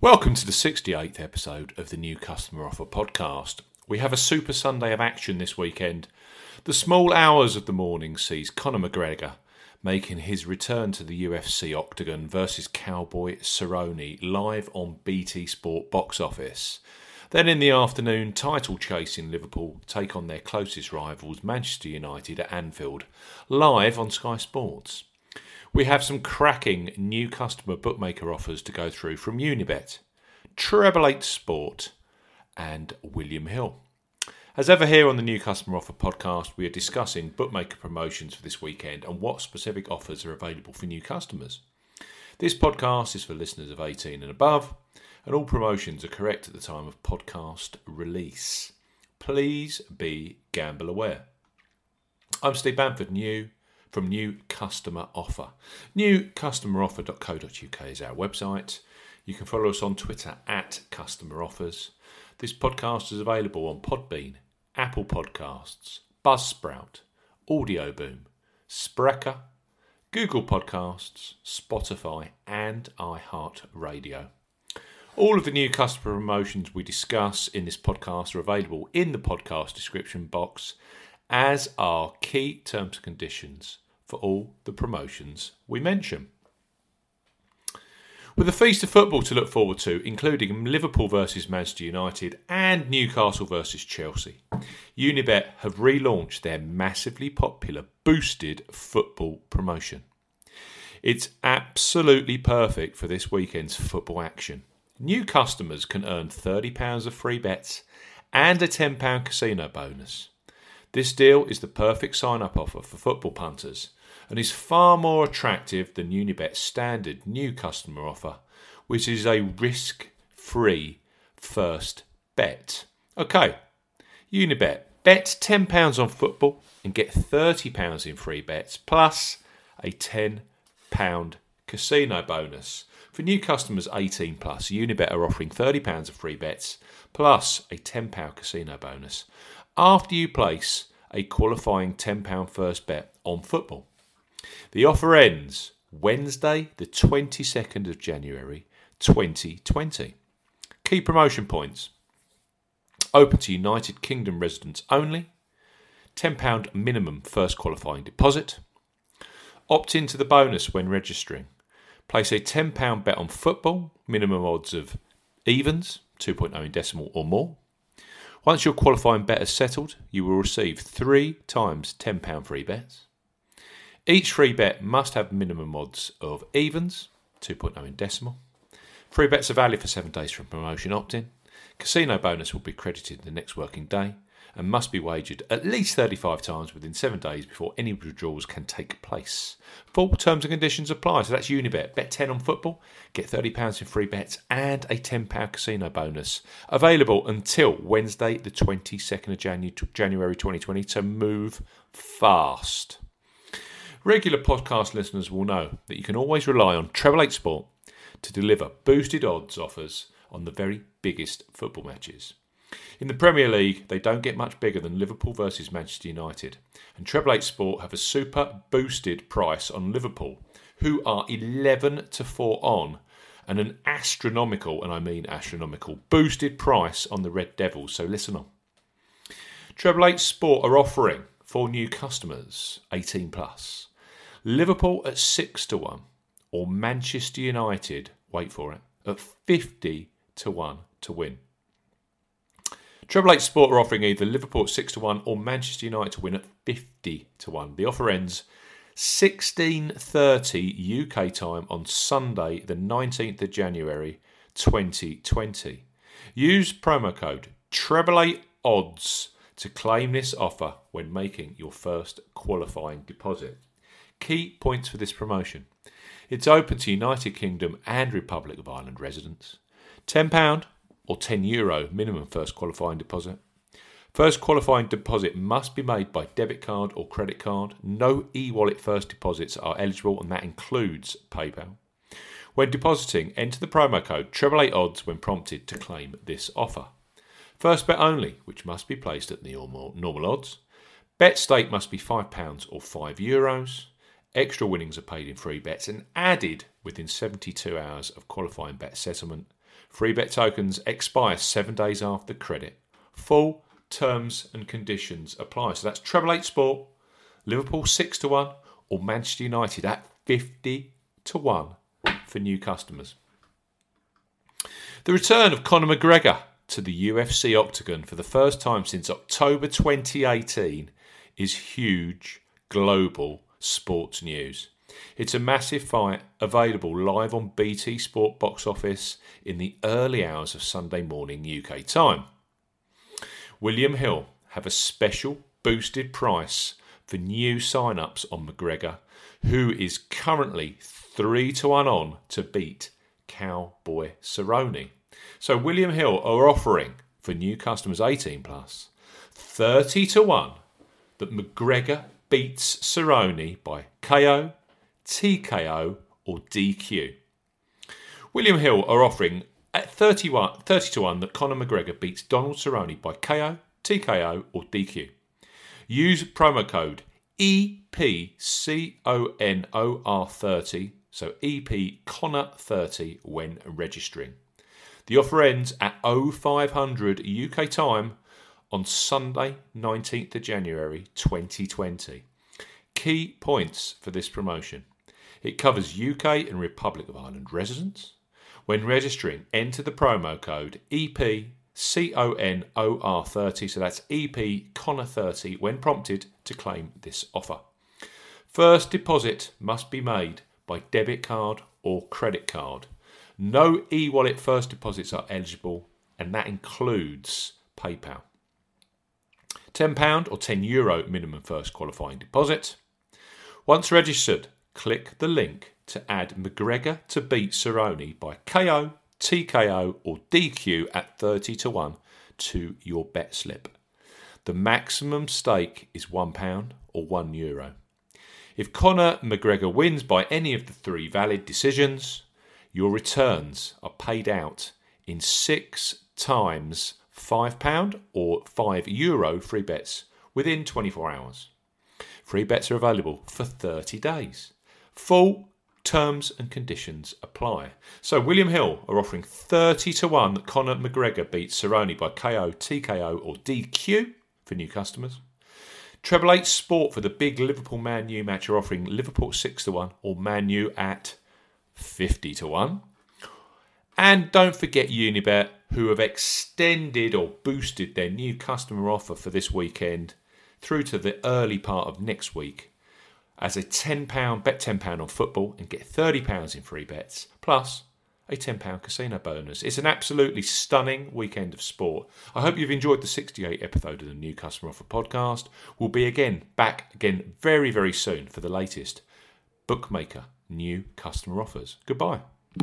Welcome to the 68th episode of the New Customer Offer podcast. We have a Super Sunday of action this weekend. The small hours of the morning sees Conor McGregor making his return to the UFC octagon versus Cowboy Cerrone live on BT Sport box office. Then in the afternoon, title chasing Liverpool take on their closest rivals Manchester United at Anfield, live on Sky Sports. We have some cracking new customer bookmaker offers to go through from Unibet, Treble Eight Sport, and William Hill. As ever, here on the New Customer Offer podcast, we are discussing bookmaker promotions for this weekend and what specific offers are available for new customers. This podcast is for listeners of 18 and above, and all promotions are correct at the time of podcast release. Please be gamble aware. I'm Steve Bamford, new from New Customer Offer. Newcustomeroffer.co.uk is our website. You can follow us on Twitter at Customer Offers. This podcast is available on Podbean, Apple Podcasts, Buzzsprout, Audio Boom, Spreaker, Google Podcasts, Spotify, and iHeartRadio. All of the new customer promotions we discuss in this podcast are available in the podcast description box as are key terms and conditions for all the promotions we mention. With a feast of football to look forward to, including Liverpool versus Manchester United and Newcastle versus Chelsea, Unibet have relaunched their massively popular boosted football promotion. It's absolutely perfect for this weekend's football action. New customers can earn £30 of free bets and a £10 casino bonus. This deal is the perfect sign up offer for football punters and is far more attractive than Unibet's standard new customer offer, which is a risk free first bet. Okay, Unibet, bet £10 on football and get £30 in free bets plus a £10 casino bonus. For new customers 18 plus, Unibet are offering £30 of free bets plus a £10 casino bonus after you place a qualifying £10 first bet on football. The offer ends Wednesday, the 22nd of January 2020. Key promotion points. Open to United Kingdom residents only, £10 minimum first qualifying deposit, opt into the bonus when registering, place a £10 bet on football, minimum odds of evens, 2.0 in decimal or more, once your qualifying bet is settled, you will receive three times £10 free bets. Each free bet must have minimum odds of evens, 2.0 in decimal. Free bets are valid for seven days from promotion opt in. Casino bonus will be credited the next working day and must be wagered at least 35 times within seven days before any withdrawals can take place. Full terms and conditions apply. So that's Unibet. Bet 10 on football, get £30 in free bets and a £10 casino bonus. Available until Wednesday, the 22nd of January 2020. So move fast. Regular podcast listeners will know that you can always rely on Treble 8 Sport to deliver boosted odds offers on the very biggest football matches. In the Premier League, they don't get much bigger than Liverpool versus Manchester United. And Treble 8 Sport have a super boosted price on Liverpool, who are 11 to 4 on, and an astronomical, and I mean astronomical, boosted price on the Red Devils. So listen on. Treble 8 Sport are offering for new customers 18 plus. Liverpool at 6 to 1 or Manchester United, wait for it, at 50 to 1 to win. Treble Eight Sport are offering either Liverpool at 6 to 1 or Manchester United to win at 50 to 1. The offer ends 16:30 UK time on Sunday, the 19th of January 2020. Use promo code Treble Odds to claim this offer when making your first qualifying deposit. Key points for this promotion. It's open to United Kingdom and Republic of Ireland residents. £10 or €10 Euro minimum first qualifying deposit. First qualifying deposit must be made by debit card or credit card. No e wallet first deposits are eligible, and that includes PayPal. When depositing, enter the promo code Treble Eight Odds when prompted to claim this offer. First bet only, which must be placed at the normal, normal odds. Bet stake must be £5 or €5. Euros. Extra winnings are paid in free bets and added within 72 hours of qualifying bet settlement Free bet tokens expire seven days after credit. Full terms and conditions apply. So that's treble eight sport, Liverpool six to one, or Manchester United at fifty to one for new customers. The return of Conor McGregor to the UFC octagon for the first time since October 2018 is huge global sports news. It's a massive fight available live on BT Sport box office in the early hours of Sunday morning UK time. William Hill have a special boosted price for new sign-ups on McGregor, who is currently 3 to 1 on to beat Cowboy Cerrone. So William Hill are offering for new customers 18 plus 30 to 1 that McGregor beats Cerrone by KO, TKO, or DQ. William Hill are offering at 31, 30 to 1 that Conor McGregor beats Donald Cerrone by KO, TKO, or DQ. Use promo code EPCONOR30, so EP Connor 30 when registering. The offer ends at 0500 UK time on Sunday, 19th of January 2020. Key points for this promotion it covers UK and Republic of Ireland residents. When registering, enter the promo code EPCONOR30, so that's EP Connor 30 when prompted to claim this offer. First deposit must be made by debit card or credit card. No e wallet first deposits are eligible, and that includes PayPal. £10 or €10 Euro minimum first qualifying deposit. Once registered, click the link to add McGregor to beat Cerrone by KO, TKO, or DQ at 30 to 1 to your bet slip. The maximum stake is £1 or €1 Euro. If Conor McGregor wins by any of the three valid decisions, your returns are paid out in six times £5 or €5 Euro free bets within 24 hours. Free bets are available for 30 days. Full terms and conditions apply. So William Hill are offering 30 to 1 that Conor McGregor beats Cerrone by KO, TKO or DQ for new customers. Treble Eight Sport for the big Liverpool Man U match are offering Liverpool 6 to 1 or Man U at 50 to 1. And don't forget Unibet, who have extended or boosted their new customer offer for this weekend through to the early part of next week as a £10 bet £10 on football and get £30 in free bets plus a £10 casino bonus. It's an absolutely stunning weekend of sport. I hope you've enjoyed the 68th episode of the New Customer Offer podcast. We'll be again back again very, very soon for the latest bookmaker new customer offers. Goodbye.